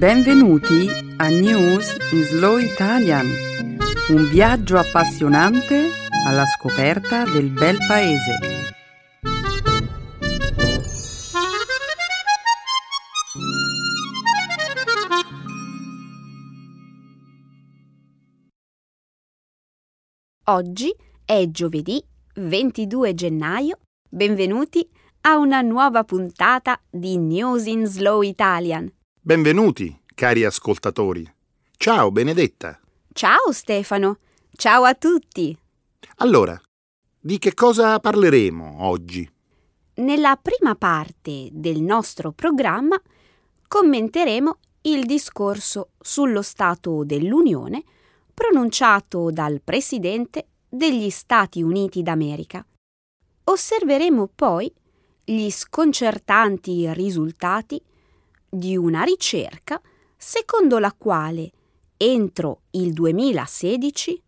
Benvenuti a News in Slow Italian, un viaggio appassionante alla scoperta del bel paese. Oggi è giovedì 22 gennaio. Benvenuti a una nuova puntata di News in Slow Italian. Benvenuti, cari ascoltatori. Ciao Benedetta. Ciao Stefano. Ciao a tutti. Allora, di che cosa parleremo oggi? Nella prima parte del nostro programma commenteremo il discorso sullo Stato dell'Unione pronunciato dal Presidente degli Stati Uniti d'America. Osserveremo poi gli sconcertanti risultati di una ricerca secondo la quale entro il 2016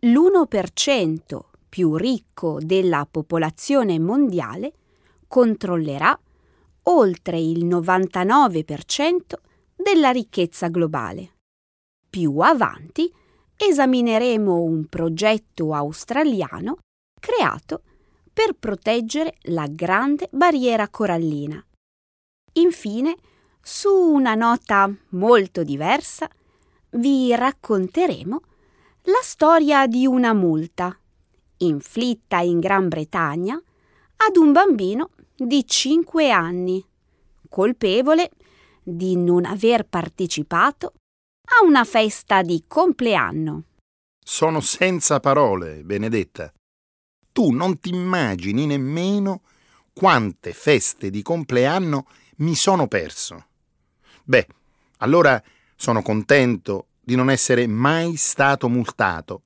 l'1% più ricco della popolazione mondiale controllerà oltre il 99% della ricchezza globale. Più avanti esamineremo un progetto australiano creato per proteggere la grande barriera corallina. Infine, su una nota molto diversa, vi racconteremo la storia di una multa inflitta in Gran Bretagna ad un bambino di 5 anni, colpevole di non aver partecipato a una festa di compleanno. Sono senza parole, Benedetta. Tu non ti immagini nemmeno quante feste di compleanno mi sono perso. Beh, allora sono contento di non essere mai stato multato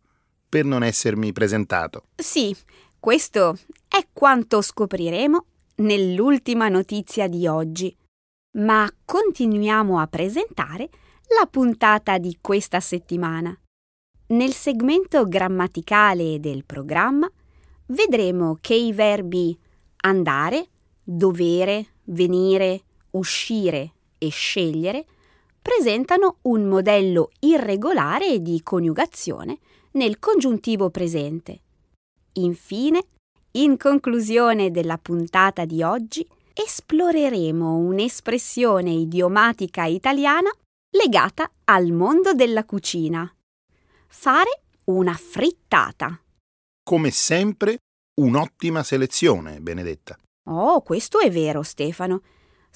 per non essermi presentato. Sì, questo è quanto scopriremo nell'ultima notizia di oggi. Ma continuiamo a presentare la puntata di questa settimana. Nel segmento grammaticale del programma vedremo che i verbi andare, dovere, venire, uscire e scegliere presentano un modello irregolare di coniugazione nel congiuntivo presente. Infine, in conclusione della puntata di oggi, esploreremo un'espressione idiomatica italiana legata al mondo della cucina. Fare una frittata. Come sempre, un'ottima selezione, Benedetta. Oh, questo è vero, Stefano.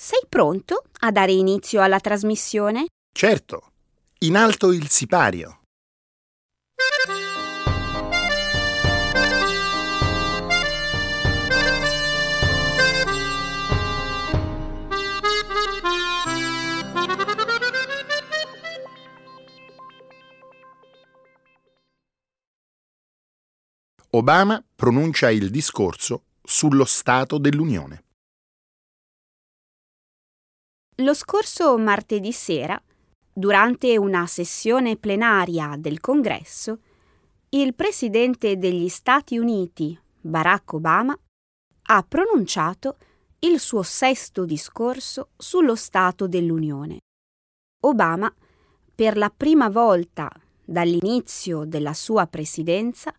Sei pronto a dare inizio alla trasmissione? Certo, in alto il sipario. Obama pronuncia il discorso sullo Stato dell'Unione. Lo scorso martedì sera, durante una sessione plenaria del Congresso, il Presidente degli Stati Uniti, Barack Obama, ha pronunciato il suo sesto discorso sullo Stato dell'Unione. Obama, per la prima volta dall'inizio della sua presidenza,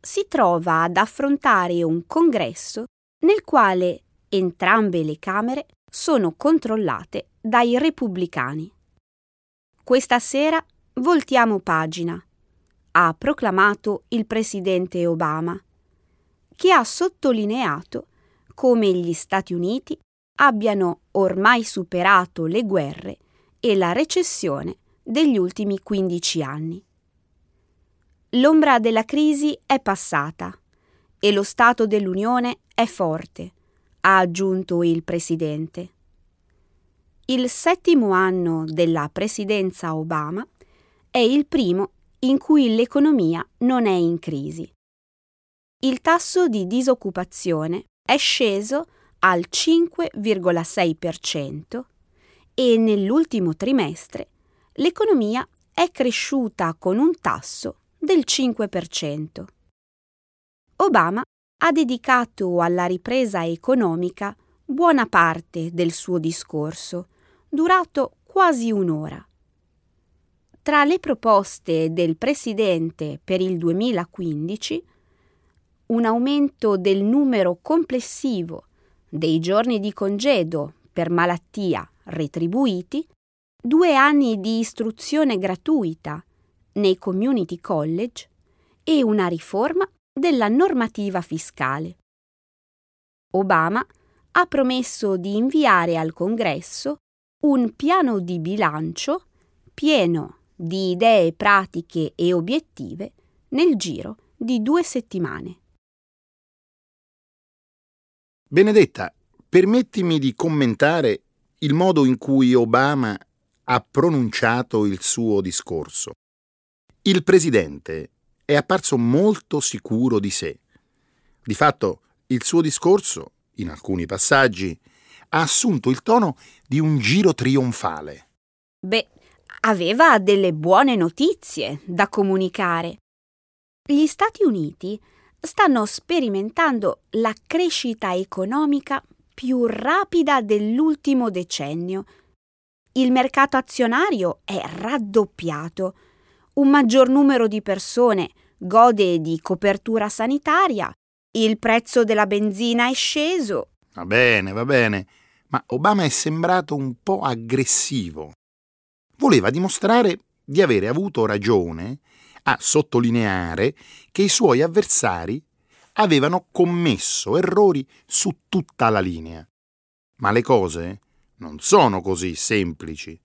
si trova ad affrontare un congresso nel quale entrambe le Camere sono controllate dai repubblicani. Questa sera voltiamo pagina, ha proclamato il presidente Obama, che ha sottolineato come gli Stati Uniti abbiano ormai superato le guerre e la recessione degli ultimi 15 anni. L'ombra della crisi è passata e lo Stato dell'Unione è forte, ha aggiunto il Presidente. Il settimo anno della presidenza Obama è il primo in cui l'economia non è in crisi. Il tasso di disoccupazione è sceso al 5,6% e nell'ultimo trimestre l'economia è cresciuta con un tasso del 5%. Obama ha dedicato alla ripresa economica buona parte del suo discorso, durato quasi un'ora. Tra le proposte del Presidente per il 2015, un aumento del numero complessivo dei giorni di congedo per malattia retribuiti, due anni di istruzione gratuita nei community college e una riforma della normativa fiscale. Obama ha promesso di inviare al Congresso un piano di bilancio pieno di idee pratiche e obiettive nel giro di due settimane. Benedetta, permettimi di commentare il modo in cui Obama ha pronunciato il suo discorso. Il presidente è apparso molto sicuro di sé. Di fatto, il suo discorso, in alcuni passaggi, ha assunto il tono di un giro trionfale. Beh, aveva delle buone notizie da comunicare. Gli Stati Uniti stanno sperimentando la crescita economica più rapida dell'ultimo decennio. Il mercato azionario è raddoppiato un maggior numero di persone gode di copertura sanitaria, il prezzo della benzina è sceso. Va bene, va bene, ma Obama è sembrato un po' aggressivo. Voleva dimostrare di avere avuto ragione a sottolineare che i suoi avversari avevano commesso errori su tutta la linea. Ma le cose non sono così semplici.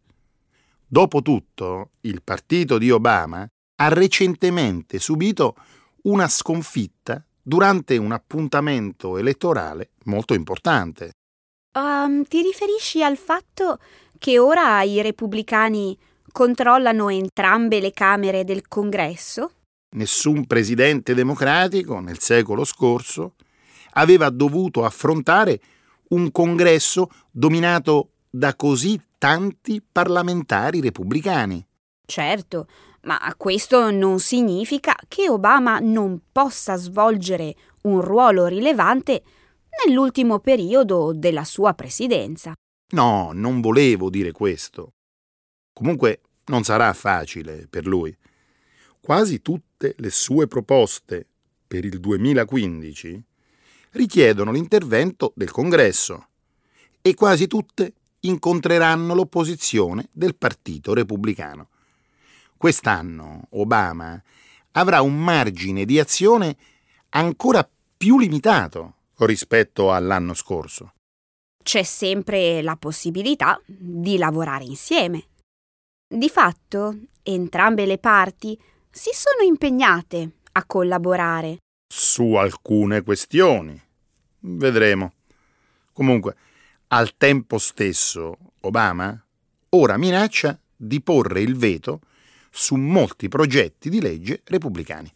Dopotutto, il partito di Obama ha recentemente subito una sconfitta durante un appuntamento elettorale molto importante. Um, ti riferisci al fatto che ora i repubblicani controllano entrambe le Camere del Congresso? Nessun presidente democratico nel secolo scorso aveva dovuto affrontare un congresso dominato da così tanti parlamentari repubblicani. Certo, ma questo non significa che Obama non possa svolgere un ruolo rilevante nell'ultimo periodo della sua presidenza. No, non volevo dire questo. Comunque non sarà facile per lui. Quasi tutte le sue proposte per il 2015 richiedono l'intervento del Congresso e quasi tutte incontreranno l'opposizione del Partito Repubblicano. Quest'anno Obama avrà un margine di azione ancora più limitato rispetto all'anno scorso. C'è sempre la possibilità di lavorare insieme. Di fatto, entrambe le parti si sono impegnate a collaborare. Su alcune questioni. Vedremo. Comunque, al tempo stesso, Obama ora minaccia di porre il veto su molti progetti di legge repubblicani.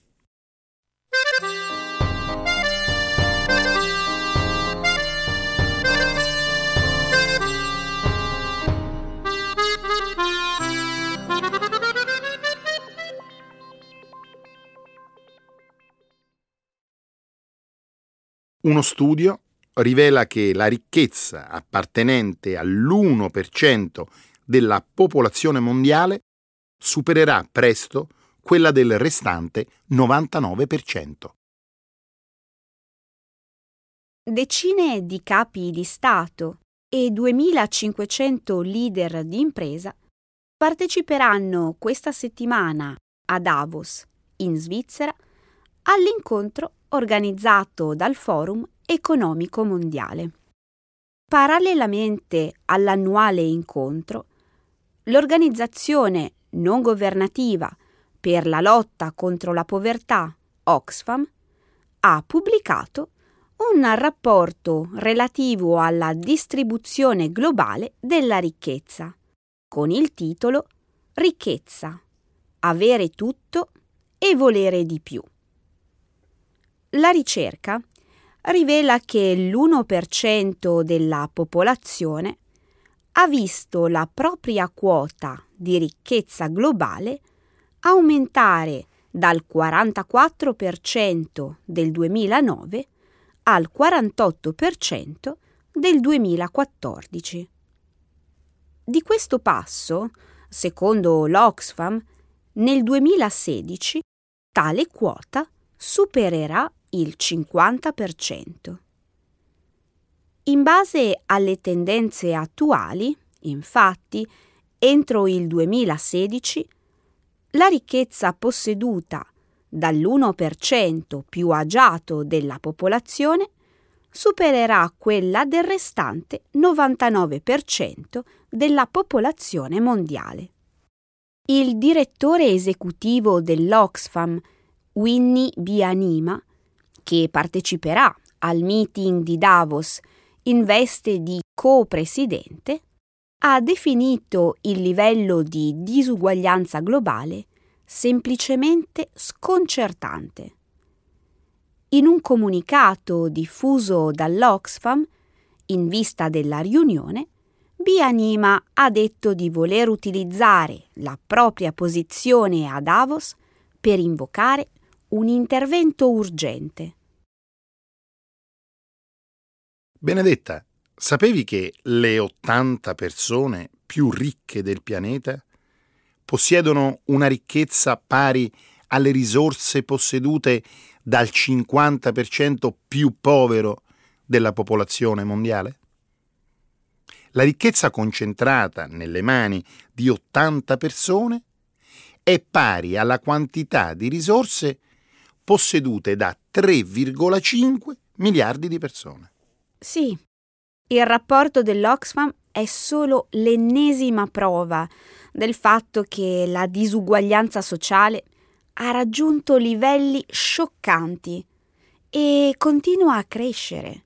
Uno studio rivela che la ricchezza appartenente all'1% della popolazione mondiale supererà presto quella del restante 99%. Decine di capi di Stato e 2500 leader di impresa parteciperanno questa settimana a Davos, in Svizzera, all'incontro organizzato dal Forum economico mondiale. Parallelamente all'annuale incontro, l'organizzazione non governativa per la lotta contro la povertà, Oxfam, ha pubblicato un rapporto relativo alla distribuzione globale della ricchezza, con il titolo Ricchezza, avere tutto e volere di più. La ricerca rivela che l'1% della popolazione ha visto la propria quota di ricchezza globale aumentare dal 44% del 2009 al 48% del 2014. Di questo passo, secondo l'Oxfam, nel 2016 tale quota supererà il 50%. In base alle tendenze attuali, infatti, entro il 2016 la ricchezza posseduta dall'1% più agiato della popolazione supererà quella del restante 99% della popolazione mondiale. Il direttore esecutivo dell'Oxfam, Winnie Bianima, che parteciperà al meeting di Davos in veste di co-presidente, ha definito il livello di disuguaglianza globale semplicemente sconcertante. In un comunicato diffuso dall'Oxfam, in vista della riunione, Bianima ha detto di voler utilizzare la propria posizione a Davos per invocare un intervento urgente. Benedetta, sapevi che le 80 persone più ricche del pianeta possiedono una ricchezza pari alle risorse possedute dal 50% più povero della popolazione mondiale? La ricchezza concentrata nelle mani di 80 persone è pari alla quantità di risorse possedute da 3,5 miliardi di persone. Sì, il rapporto dell'Oxfam è solo l'ennesima prova del fatto che la disuguaglianza sociale ha raggiunto livelli scioccanti e continua a crescere.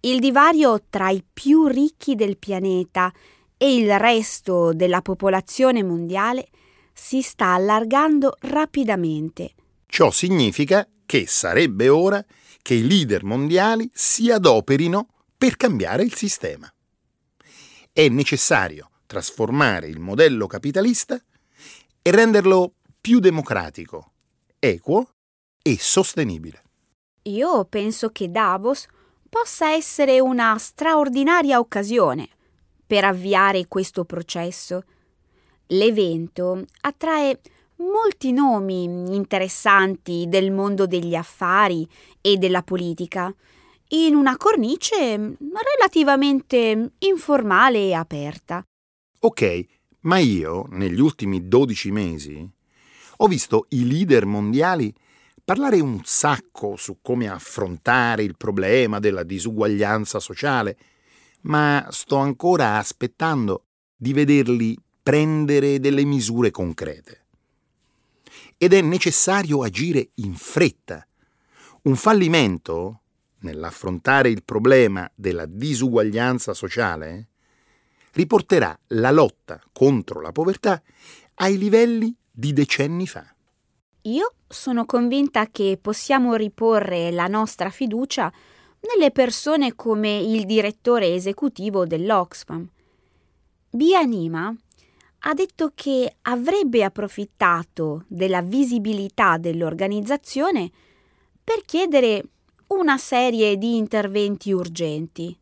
Il divario tra i più ricchi del pianeta e il resto della popolazione mondiale si sta allargando rapidamente. Ciò significa che sarebbe ora che i leader mondiali si adoperino per cambiare il sistema. È necessario trasformare il modello capitalista e renderlo più democratico, equo e sostenibile. Io penso che Davos possa essere una straordinaria occasione per avviare questo processo. L'evento attrae molti nomi interessanti del mondo degli affari e della politica, in una cornice relativamente informale e aperta. Ok, ma io, negli ultimi 12 mesi, ho visto i leader mondiali parlare un sacco su come affrontare il problema della disuguaglianza sociale, ma sto ancora aspettando di vederli prendere delle misure concrete. Ed è necessario agire in fretta. Un fallimento nell'affrontare il problema della disuguaglianza sociale riporterà la lotta contro la povertà ai livelli di decenni fa. Io sono convinta che possiamo riporre la nostra fiducia nelle persone come il direttore esecutivo dell'Oxfam. Bianima ha detto che avrebbe approfittato della visibilità dell'organizzazione per chiedere una serie di interventi urgenti.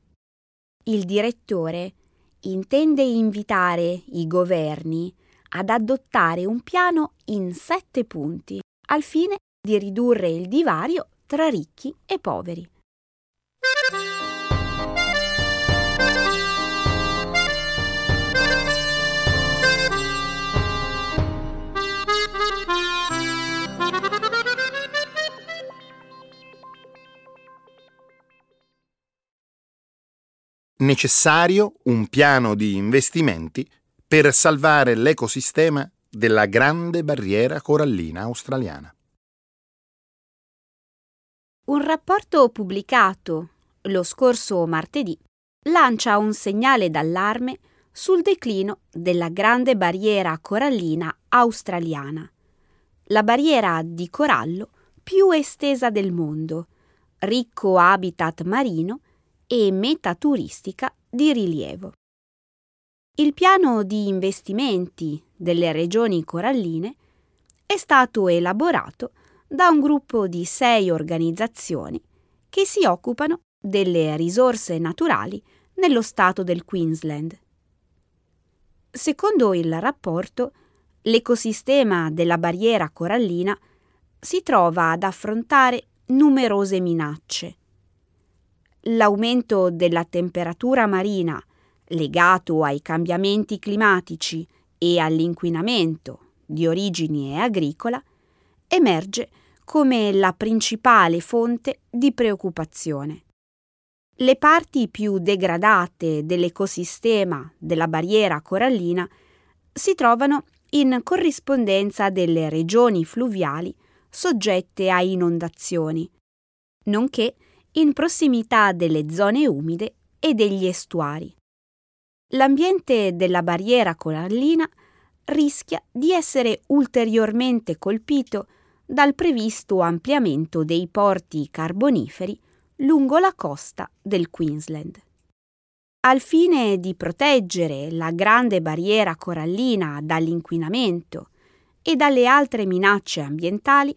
Il direttore intende invitare i governi ad adottare un piano in sette punti al fine di ridurre il divario tra ricchi e poveri. Necessario un piano di investimenti per salvare l'ecosistema della grande barriera corallina australiana. Un rapporto pubblicato lo scorso martedì lancia un segnale d'allarme sul declino della grande barriera corallina australiana, la barriera di corallo più estesa del mondo, ricco habitat marino e meta turistica di rilievo. Il piano di investimenti delle regioni coralline è stato elaborato da un gruppo di sei organizzazioni che si occupano delle risorse naturali nello stato del Queensland. Secondo il rapporto, l'ecosistema della barriera corallina si trova ad affrontare numerose minacce. L'aumento della temperatura marina legato ai cambiamenti climatici e all'inquinamento di origine agricola emerge come la principale fonte di preoccupazione. Le parti più degradate dell'ecosistema della barriera corallina si trovano in corrispondenza delle regioni fluviali soggette a inondazioni, nonché in prossimità delle zone umide e degli estuari. L'ambiente della barriera corallina rischia di essere ulteriormente colpito dal previsto ampliamento dei porti carboniferi lungo la costa del Queensland. Al fine di proteggere la grande barriera corallina dall'inquinamento e dalle altre minacce ambientali,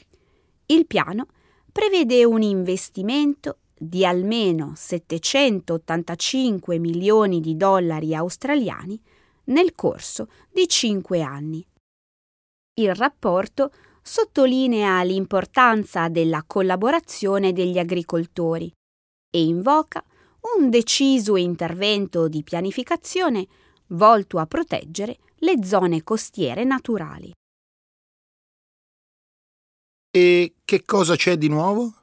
il piano prevede un investimento di almeno 785 milioni di dollari australiani nel corso di cinque anni. Il rapporto sottolinea l'importanza della collaborazione degli agricoltori e invoca un deciso intervento di pianificazione volto a proteggere le zone costiere naturali. E che cosa c'è di nuovo?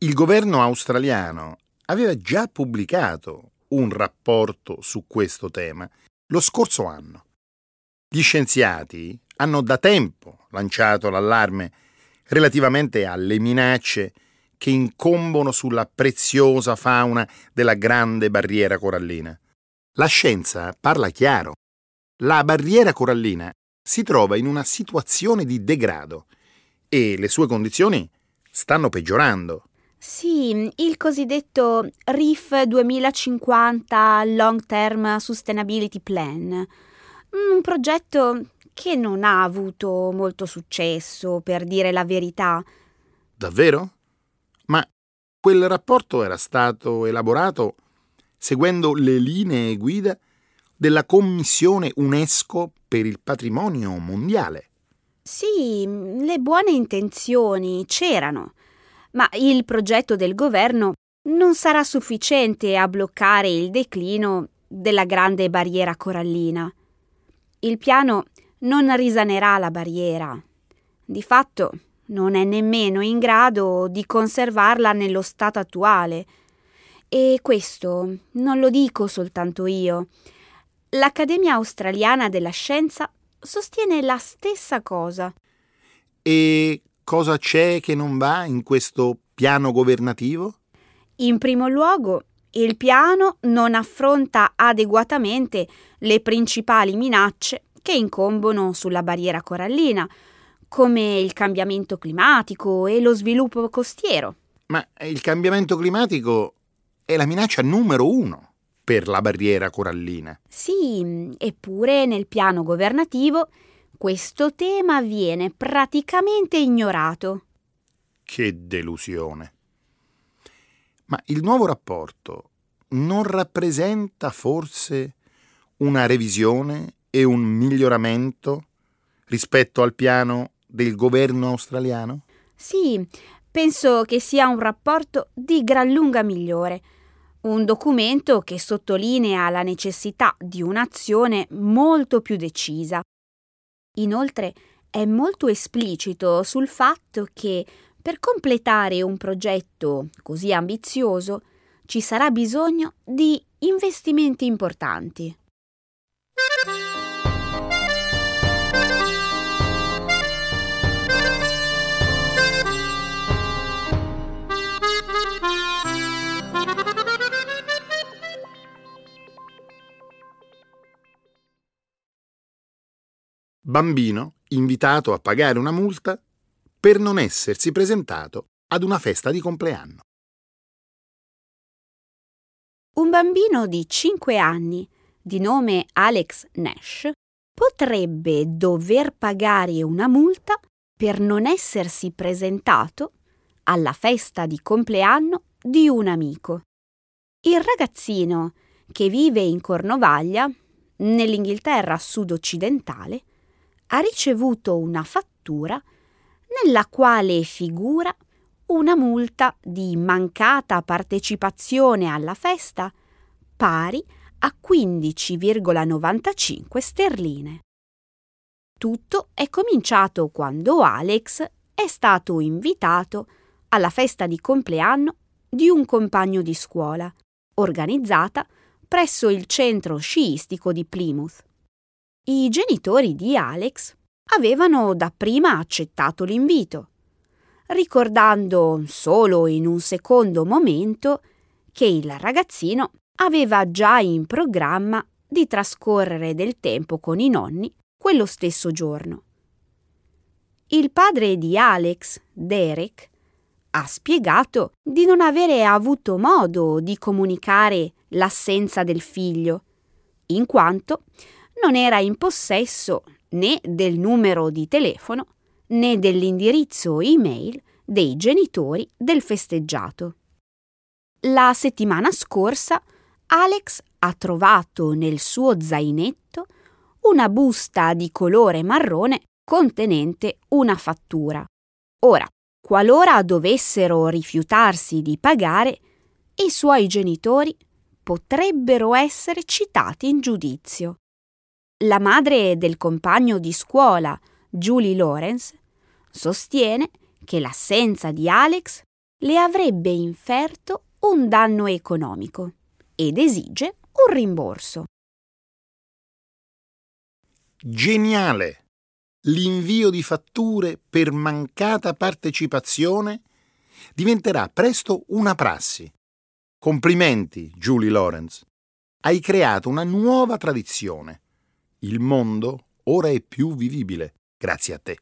Il governo australiano aveva già pubblicato un rapporto su questo tema lo scorso anno. Gli scienziati hanno da tempo lanciato l'allarme relativamente alle minacce che incombono sulla preziosa fauna della grande barriera corallina. La scienza parla chiaro. La barriera corallina si trova in una situazione di degrado e le sue condizioni stanno peggiorando. Sì, il cosiddetto RIF 2050 Long Term Sustainability Plan, un progetto che non ha avuto molto successo, per dire la verità. Davvero? Ma quel rapporto era stato elaborato seguendo le linee guida della Commissione UNESCO per il patrimonio mondiale. Sì, le buone intenzioni c'erano, ma il progetto del governo non sarà sufficiente a bloccare il declino della grande barriera corallina. Il piano non risanerà la barriera. Di fatto non è nemmeno in grado di conservarla nello stato attuale. E questo non lo dico soltanto io. L'Accademia australiana della scienza sostiene la stessa cosa. E cosa c'è che non va in questo piano governativo? In primo luogo, il piano non affronta adeguatamente le principali minacce che incombono sulla barriera corallina, come il cambiamento climatico e lo sviluppo costiero. Ma il cambiamento climatico è la minaccia numero uno per la barriera corallina. Sì, eppure nel piano governativo questo tema viene praticamente ignorato. Che delusione. Ma il nuovo rapporto non rappresenta forse una revisione e un miglioramento rispetto al piano del governo australiano? Sì, penso che sia un rapporto di gran lunga migliore. Un documento che sottolinea la necessità di un'azione molto più decisa. Inoltre è molto esplicito sul fatto che per completare un progetto così ambizioso ci sarà bisogno di investimenti importanti. Bambino invitato a pagare una multa per non essersi presentato ad una festa di compleanno. Un bambino di 5 anni, di nome Alex Nash, potrebbe dover pagare una multa per non essersi presentato alla festa di compleanno di un amico. Il ragazzino, che vive in Cornovaglia, nell'Inghilterra sud-occidentale, ha ricevuto una fattura nella quale figura una multa di mancata partecipazione alla festa pari a 15,95 sterline. Tutto è cominciato quando Alex è stato invitato alla festa di compleanno di un compagno di scuola, organizzata presso il centro sciistico di Plymouth. I genitori di Alex avevano dapprima accettato l'invito, ricordando solo in un secondo momento che il ragazzino aveva già in programma di trascorrere del tempo con i nonni quello stesso giorno. Il padre di Alex, Derek, ha spiegato di non avere avuto modo di comunicare l'assenza del figlio, in quanto non era in possesso né del numero di telefono né dell'indirizzo email dei genitori del festeggiato. La settimana scorsa Alex ha trovato nel suo zainetto una busta di colore marrone contenente una fattura. Ora, qualora dovessero rifiutarsi di pagare, i suoi genitori potrebbero essere citati in giudizio. La madre del compagno di scuola, Julie Lawrence, sostiene che l'assenza di Alex le avrebbe inferto un danno economico ed esige un rimborso. Geniale! L'invio di fatture per mancata partecipazione diventerà presto una prassi. Complimenti, Julie Lawrence. Hai creato una nuova tradizione. Il mondo ora è più vivibile grazie a te.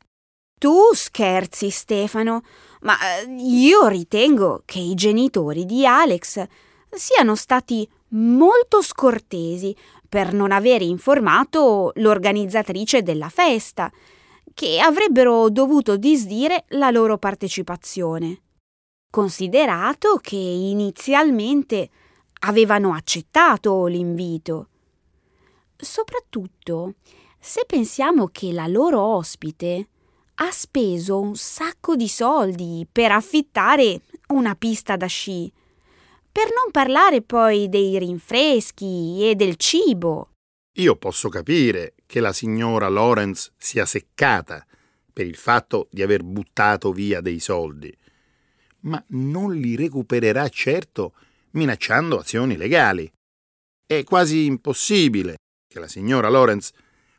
Tu scherzi, Stefano, ma eh, io ritengo che i genitori di Alex siano stati molto scortesi per non aver informato l'organizzatrice della festa, che avrebbero dovuto disdire la loro partecipazione. Considerato che inizialmente avevano accettato l'invito. Soprattutto se pensiamo che la loro ospite ha speso un sacco di soldi per affittare una pista da sci. Per non parlare poi dei rinfreschi e del cibo. Io posso capire che la signora Lawrence sia seccata per il fatto di aver buttato via dei soldi, ma non li recupererà certo minacciando azioni legali. È quasi impossibile che la signora Lawrence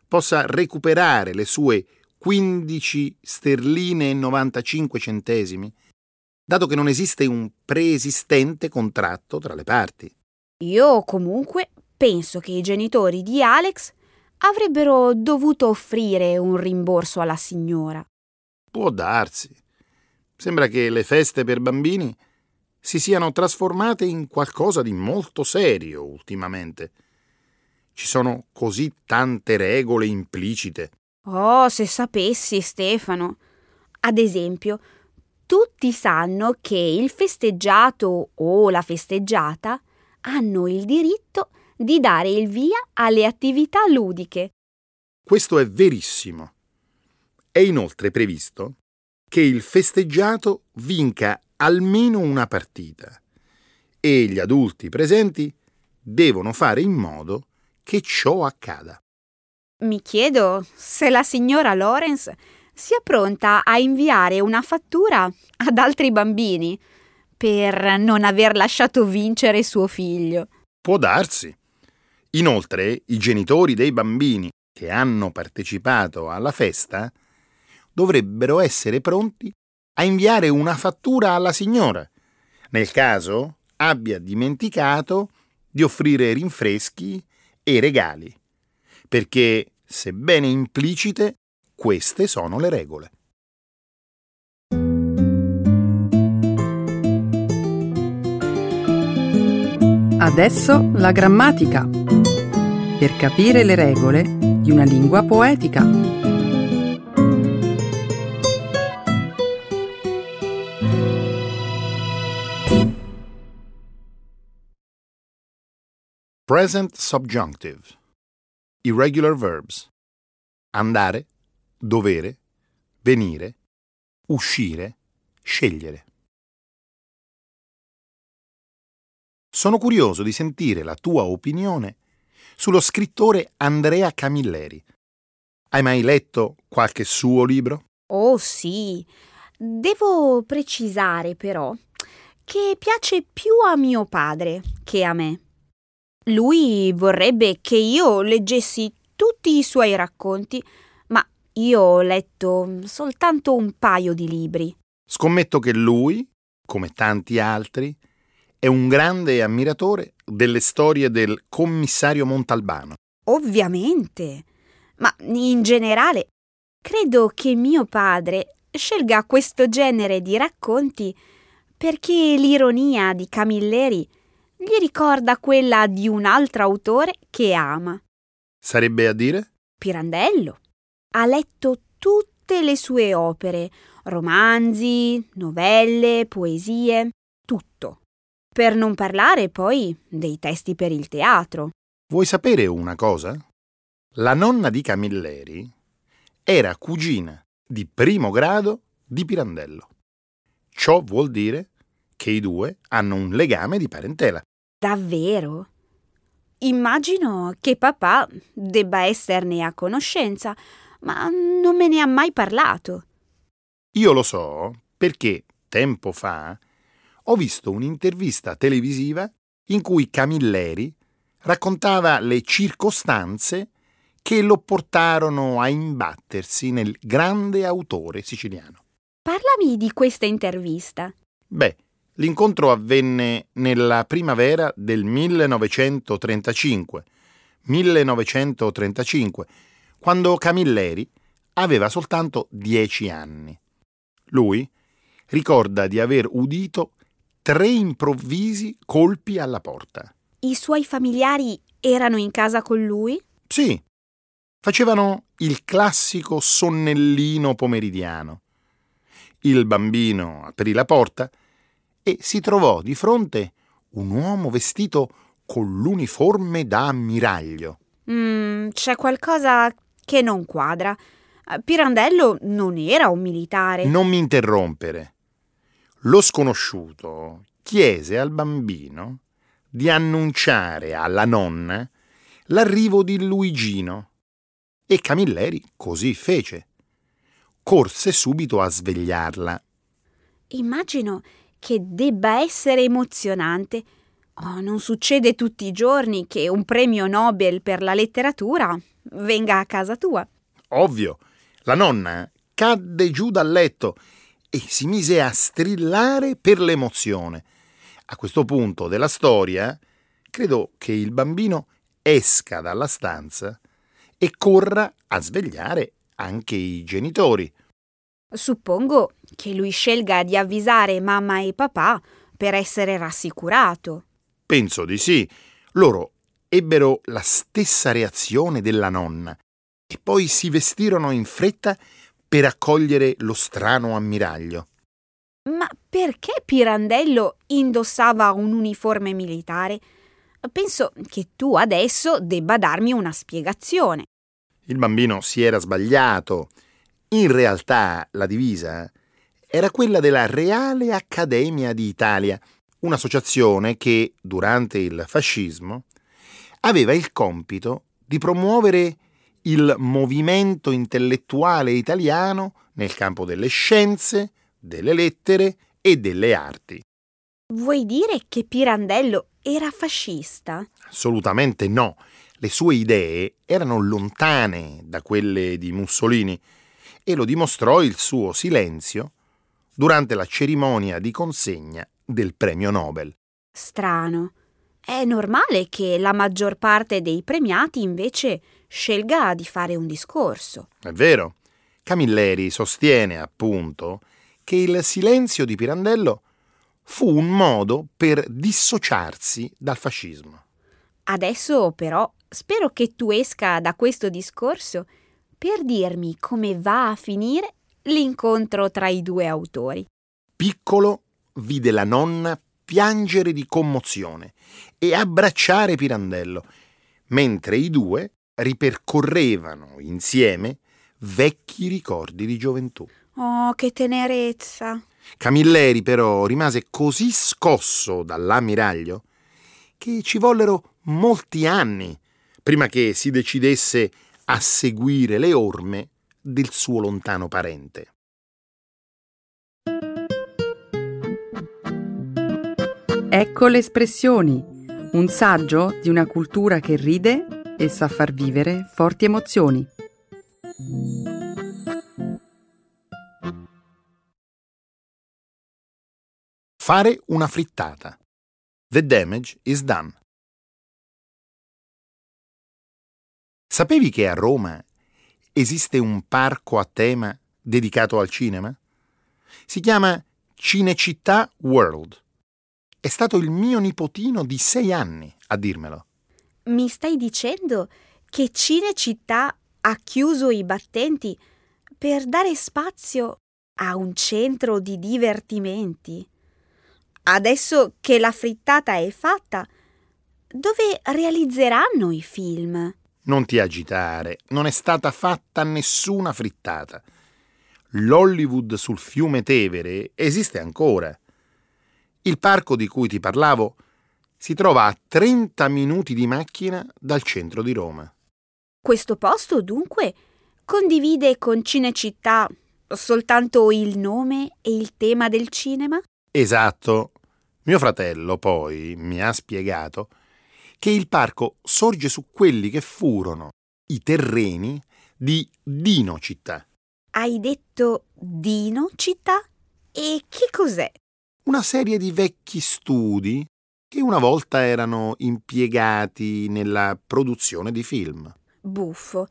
possa recuperare le sue 15 sterline e 95 centesimi, dato che non esiste un preesistente contratto tra le parti. Io comunque penso che i genitori di Alex avrebbero dovuto offrire un rimborso alla signora. Può darsi. Sembra che le feste per bambini si siano trasformate in qualcosa di molto serio ultimamente. Ci sono così tante regole implicite Oh, se sapessi, Stefano. Ad esempio, tutti sanno che il festeggiato o la festeggiata hanno il diritto di dare il via alle attività ludiche. Questo è verissimo. È inoltre previsto che il festeggiato vinca almeno una partita e gli adulti presenti devono fare in modo che ciò accada. Mi chiedo se la signora Lawrence sia pronta a inviare una fattura ad altri bambini per non aver lasciato vincere suo figlio. Può darsi. Inoltre, i genitori dei bambini che hanno partecipato alla festa dovrebbero essere pronti a inviare una fattura alla signora, nel caso abbia dimenticato di offrire rinfreschi e regali perché, sebbene implicite, queste sono le regole. Adesso la grammatica. Per capire le regole di una lingua poetica. Present subjunctive irregular verbs. Andare, dovere, venire, uscire, scegliere. Sono curioso di sentire la tua opinione sullo scrittore Andrea Camilleri. Hai mai letto qualche suo libro? Oh sì, devo precisare però che piace più a mio padre che a me. Lui vorrebbe che io leggessi tutti i suoi racconti, ma io ho letto soltanto un paio di libri. Scommetto che lui, come tanti altri, è un grande ammiratore delle storie del commissario Montalbano. Ovviamente, ma in generale credo che mio padre scelga questo genere di racconti perché l'ironia di Camilleri gli ricorda quella di un altro autore che ama. Sarebbe a dire? Pirandello. Ha letto tutte le sue opere, romanzi, novelle, poesie, tutto. Per non parlare poi dei testi per il teatro. Vuoi sapere una cosa? La nonna di Camilleri era cugina di primo grado di Pirandello. Ciò vuol dire che i due hanno un legame di parentela. Davvero? Immagino che papà debba esserne a conoscenza, ma non me ne ha mai parlato. Io lo so perché tempo fa ho visto un'intervista televisiva in cui Camilleri raccontava le circostanze che lo portarono a imbattersi nel grande autore siciliano. Parlami di questa intervista. Beh, L'incontro avvenne nella primavera del 1935, 1935, quando Camilleri aveva soltanto dieci anni. Lui ricorda di aver udito tre improvvisi colpi alla porta. I suoi familiari erano in casa con lui? Sì. Facevano il classico sonnellino pomeridiano. Il bambino aprì la porta e si trovò di fronte un uomo vestito con l'uniforme da ammiraglio. Mm, c'è qualcosa che non quadra. Pirandello non era un militare. Non mi interrompere. Lo sconosciuto chiese al bambino di annunciare alla nonna l'arrivo di Luigino e Camilleri così fece. Corse subito a svegliarla. Immagino che debba essere emozionante. Oh, non succede tutti i giorni che un premio Nobel per la letteratura venga a casa tua. Ovvio. La nonna cadde giù dal letto e si mise a strillare per l'emozione. A questo punto della storia, credo che il bambino esca dalla stanza e corra a svegliare anche i genitori. Suppongo che lui scelga di avvisare mamma e papà per essere rassicurato. Penso di sì. Loro ebbero la stessa reazione della nonna e poi si vestirono in fretta per accogliere lo strano ammiraglio. Ma perché Pirandello indossava un uniforme militare? Penso che tu adesso debba darmi una spiegazione. Il bambino si era sbagliato. In realtà la divisa era quella della Reale Accademia d'Italia, un'associazione che, durante il fascismo, aveva il compito di promuovere il movimento intellettuale italiano nel campo delle scienze, delle lettere e delle arti. Vuoi dire che Pirandello era fascista? Assolutamente no. Le sue idee erano lontane da quelle di Mussolini e lo dimostrò il suo silenzio durante la cerimonia di consegna del premio Nobel. Strano. È normale che la maggior parte dei premiati invece scelga di fare un discorso. È vero. Camilleri sostiene appunto che il silenzio di Pirandello fu un modo per dissociarsi dal fascismo. Adesso però spero che tu esca da questo discorso per dirmi come va a finire l'incontro tra i due autori. Piccolo vide la nonna piangere di commozione e abbracciare Pirandello, mentre i due ripercorrevano insieme vecchi ricordi di gioventù. Oh, che tenerezza! Camilleri però rimase così scosso dall'ammiraglio che ci vollero molti anni prima che si decidesse a seguire le orme del suo lontano parente. Ecco le espressioni, un saggio di una cultura che ride e sa far vivere forti emozioni. Fare una frittata. The damage is done. Sapevi che a Roma esiste un parco a tema dedicato al cinema? Si chiama Cinecittà World. È stato il mio nipotino di sei anni a dirmelo. Mi stai dicendo che Cinecittà ha chiuso i battenti per dare spazio a un centro di divertimenti? Adesso che la frittata è fatta, dove realizzeranno i film? Non ti agitare, non è stata fatta nessuna frittata. L'Hollywood sul fiume Tevere esiste ancora. Il parco di cui ti parlavo si trova a 30 minuti di macchina dal centro di Roma. Questo posto, dunque, condivide con Cinecittà soltanto il nome e il tema del cinema? Esatto. Mio fratello poi mi ha spiegato che il parco sorge su quelli che furono i terreni di Dino Città. Hai detto Dino Città? E che cos'è? Una serie di vecchi studi che una volta erano impiegati nella produzione di film. Buffo.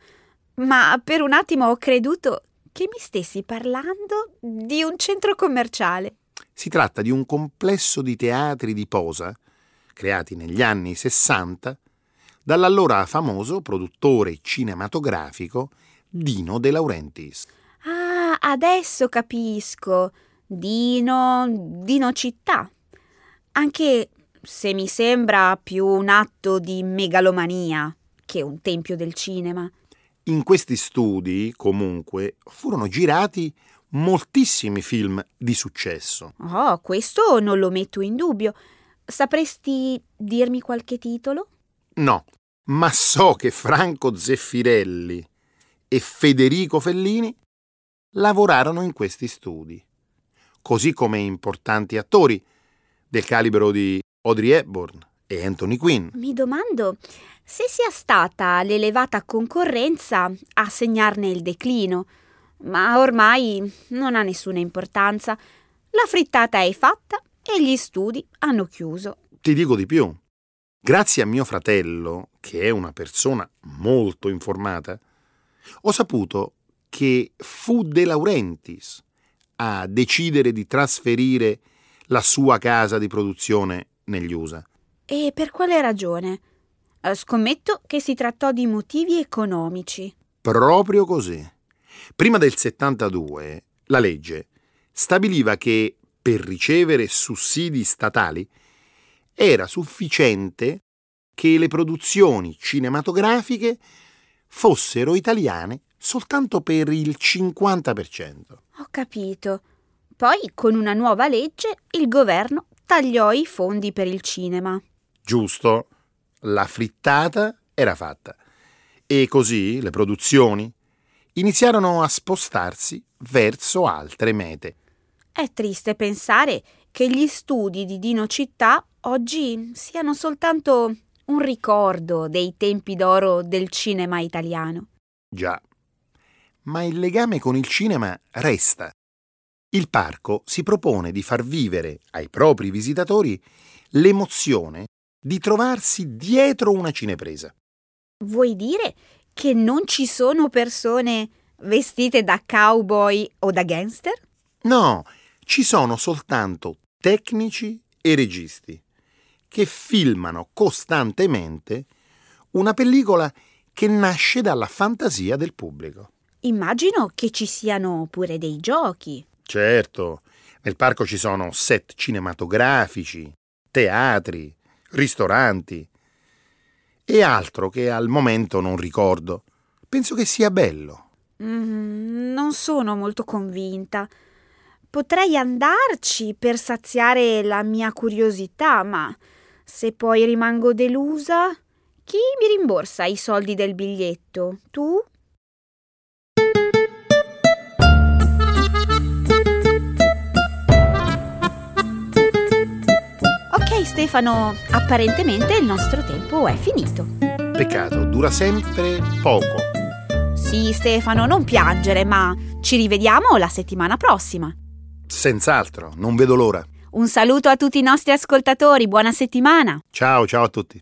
Ma per un attimo ho creduto che mi stessi parlando di un centro commerciale. Si tratta di un complesso di teatri di posa creati negli anni 60 dall'allora famoso produttore cinematografico Dino De Laurentiis. Ah, adesso capisco. Dino, Dino Città. Anche se mi sembra più un atto di megalomania che un tempio del cinema. In questi studi, comunque, furono girati moltissimi film di successo. Oh, questo non lo metto in dubbio. Sapresti dirmi qualche titolo? No, ma so che Franco Zeffirelli e Federico Fellini lavorarono in questi studi, così come importanti attori del calibro di Audrey Hepburn e Anthony Quinn. Mi domando se sia stata l'elevata concorrenza a segnarne il declino ma ormai non ha nessuna importanza. La frittata è fatta e gli studi hanno chiuso. Ti dico di più. Grazie a mio fratello, che è una persona molto informata, ho saputo che fu De Laurentiis a decidere di trasferire la sua casa di produzione negli USA. E per quale ragione? Eh, scommetto che si trattò di motivi economici. Proprio così. Prima del 72 la legge stabiliva che per ricevere sussidi statali era sufficiente che le produzioni cinematografiche fossero italiane soltanto per il 50%. Ho capito. Poi, con una nuova legge, il governo tagliò i fondi per il cinema. Giusto. La frittata era fatta. E così le produzioni, iniziarono a spostarsi verso altre mete. È triste pensare che gli studi di Dino Città oggi siano soltanto un ricordo dei tempi d'oro del cinema italiano. Già, ma il legame con il cinema resta. Il parco si propone di far vivere ai propri visitatori l'emozione di trovarsi dietro una cinepresa. Vuoi dire che non ci sono persone vestite da cowboy o da gangster? No, ci sono soltanto tecnici e registi che filmano costantemente una pellicola che nasce dalla fantasia del pubblico. Immagino che ci siano pure dei giochi. Certo, nel parco ci sono set cinematografici, teatri, ristoranti e altro che al momento non ricordo. Penso che sia bello. Mm, non sono molto convinta. Potrei andarci per saziare la mia curiosità, ma se poi rimango delusa, chi mi rimborsa i soldi del biglietto? Tu? Ok Stefano, apparentemente il nostro tempo è finito. Peccato, dura sempre poco. Sì Stefano, non piangere, ma ci rivediamo la settimana prossima. Senz'altro, non vedo l'ora. Un saluto a tutti i nostri ascoltatori, buona settimana. Ciao, ciao a tutti.